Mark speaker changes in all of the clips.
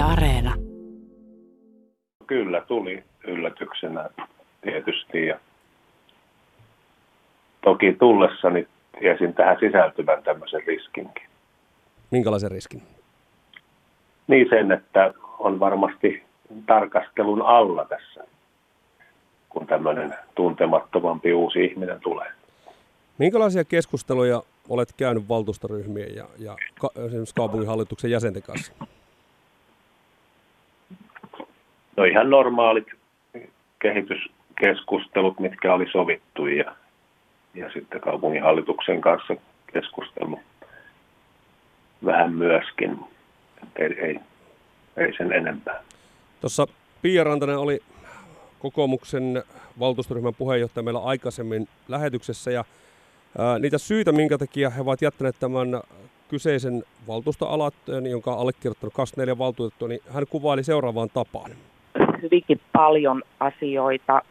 Speaker 1: Yle Areena.
Speaker 2: Kyllä tuli yllätyksenä tietysti ja toki tullessani tiesin tähän sisältyvän tämmöisen riskinkin.
Speaker 3: Minkälaisen riskin?
Speaker 2: Niin sen, että on varmasti tarkastelun alla tässä, kun tämmöinen tuntemattomampi uusi ihminen tulee.
Speaker 3: Minkälaisia keskusteluja olet käynyt valtuustoryhmien ja, ja ka, esimerkiksi kaupunginhallituksen jäsenten kanssa?
Speaker 2: No ihan normaalit kehityskeskustelut, mitkä oli sovittu ja, ja sitten kaupunginhallituksen kanssa keskustelu vähän myöskin. Ei, ei, ei sen enempää.
Speaker 3: Tuossa Pia Rantanen oli kokoomuksen valtuustoryhmän puheenjohtaja meillä aikaisemmin lähetyksessä ja ää, niitä syitä, minkä takia he ovat jättäneet tämän kyseisen valtuustoaloitteen, jonka on allekirjoittanut 24 valtuutettua, niin hän kuvaili seuraavaan tapaan.
Speaker 4: Hyvinkin paljon asioita.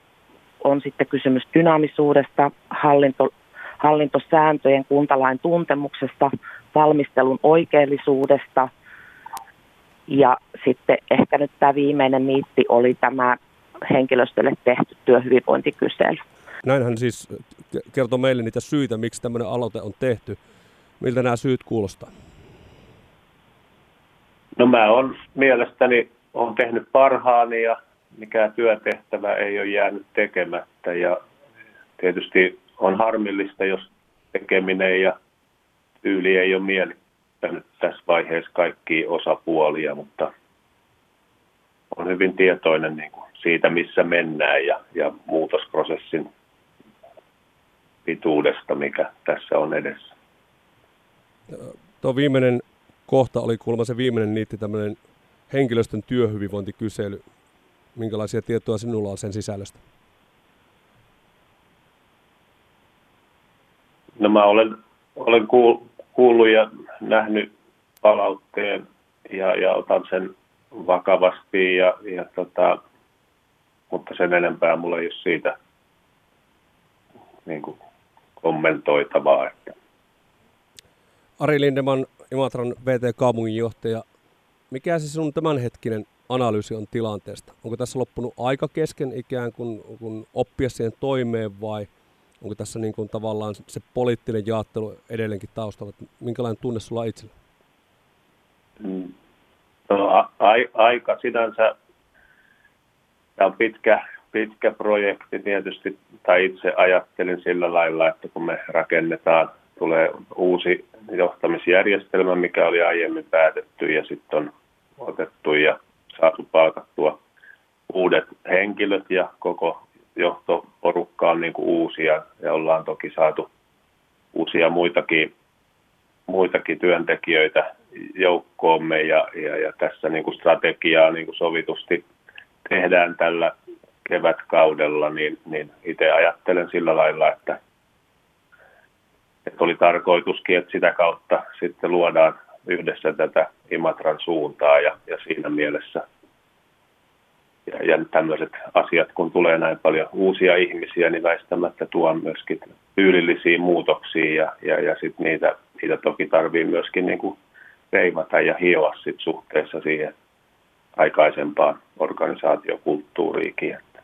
Speaker 4: On sitten kysymys dynaamisuudesta, hallinto, hallintosääntöjen, kuntalain tuntemuksesta, valmistelun oikeellisuudesta – ja sitten ehkä nyt tämä viimeinen miitti oli tämä henkilöstölle tehty työhyvinvointikysely.
Speaker 3: Näinhän siis kertoo meille niitä syitä, miksi tämmöinen aloite on tehty. Miltä nämä syyt kuulostaa?
Speaker 2: No mä on mielestäni on tehnyt parhaani ja mikä työtehtävä ei ole jäänyt tekemättä ja tietysti on harmillista, jos tekeminen ja tyyli ei ole mieli nyt tässä vaiheessa kaikki osapuolia, mutta on hyvin tietoinen niin kuin siitä, missä mennään ja, ja muutosprosessin pituudesta, mikä tässä on edessä.
Speaker 3: Tuo viimeinen kohta oli kuulemma se viimeinen niitti tämmöinen henkilöstön työhyvinvointikysely. Minkälaisia tietoja sinulla on sen sisällöstä?
Speaker 2: No mä olen, olen kuul, kuullut ja nähnyt palautteen ja, ja otan sen vakavasti, ja, ja tota, mutta sen enempää mulla ei ole siitä niin kuin kommentoitavaa. Että.
Speaker 3: Ari Lindeman, Imatran VT-kaupunginjohtaja, mikä se sinun tämänhetkinen analyysi on tilanteesta? Onko tässä loppunut aika kesken ikään kuin kun oppia siihen toimeen vai – onko tässä niin kuin tavallaan se poliittinen jaottelu edelleenkin taustalla, että minkälainen tunne sulla itsellä?
Speaker 2: Mm. No, a, a, aika sinänsä, tämä on pitkä, pitkä projekti tietysti, tai itse ajattelin sillä lailla, että kun me rakennetaan, tulee uusi johtamisjärjestelmä, mikä oli aiemmin päätetty ja sitten on otettu ja saatu palkattua uudet henkilöt ja koko johtoporukka on niin kuin uusia ja ollaan toki saatu uusia muitakin, muitakin työntekijöitä joukkoomme ja, ja, ja tässä niin kuin strategiaa niin kuin sovitusti tehdään tällä kevätkaudella, niin, niin itse ajattelen sillä lailla, että, että oli tarkoituskin, että sitä kautta sitten luodaan yhdessä tätä Imatran suuntaa ja, ja siinä mielessä – ja, ja tämmöiset asiat, kun tulee näin paljon uusia ihmisiä, niin väistämättä tuo myöskin tyylillisiä muutoksia ja, ja, ja sit niitä, niitä toki tarvii myöskin niin kuin reivata ja hioa sit suhteessa siihen aikaisempaan organisaatiokulttuuriikin. Että,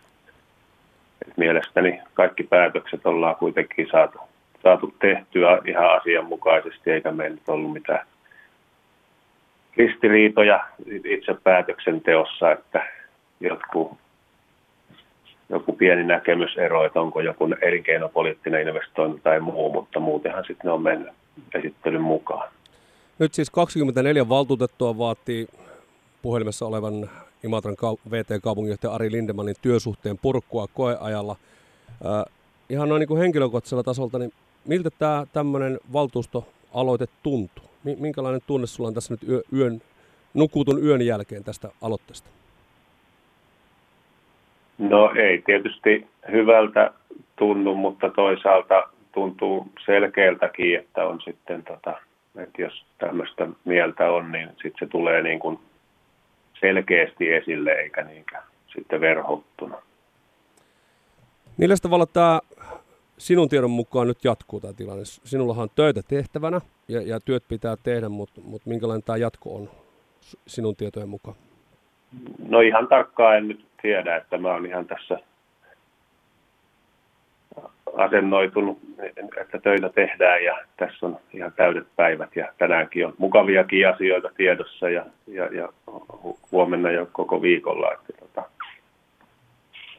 Speaker 2: et mielestäni kaikki päätökset ollaan kuitenkin saatu, saatu tehtyä ihan asianmukaisesti, eikä meillä nyt ollut mitään ristiriitoja itse päätöksenteossa, että jotkut, joku pieni näkemysero, että onko joku elinkeinopoliittinen investointi tai muu, mutta muutenhan sitten ne on mennyt esittelyn mukaan.
Speaker 3: Nyt siis 24 valtuutettua vaatii puhelimessa olevan Imatran VT-kaupunginjohtaja Ari Lindemanin työsuhteen purkua koeajalla. Äh, ihan noin niin kuin henkilökohtaisella tasolta, niin miltä tämä tämmöinen valtuustoaloite tuntuu? Minkälainen tunne sulla on tässä nyt yön, nukutun yön jälkeen tästä aloitteesta?
Speaker 2: No ei tietysti hyvältä tunnu, mutta toisaalta tuntuu selkeältäkin, että on sitten, tota, että jos tämmöistä mieltä on, niin sitten se tulee niin kuin selkeästi esille eikä niinkään sitten verhottuna.
Speaker 3: Millä tavalla tämä sinun tiedon mukaan nyt jatkuu tämä tilanne? Sinullahan on töitä tehtävänä ja, ja työt pitää tehdä, mutta, mutta minkälainen tämä jatko on sinun tietojen mukaan?
Speaker 2: No ihan tarkkaan en nyt tiedä, että mä oon ihan tässä asennoitunut, että töitä tehdään ja tässä on ihan täydet päivät ja tänäänkin on mukaviakin asioita tiedossa ja, ja, ja huomenna jo koko viikolla. Että, tota,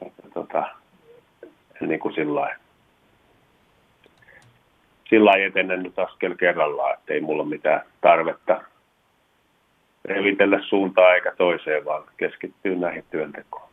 Speaker 2: että, tota, niin kuin sillä lailla sillä lailla etenen nyt askel kerrallaan, että ei mulla mitään tarvetta revitellä suuntaa eikä toiseen, vaan keskittyy näihin työntekoon.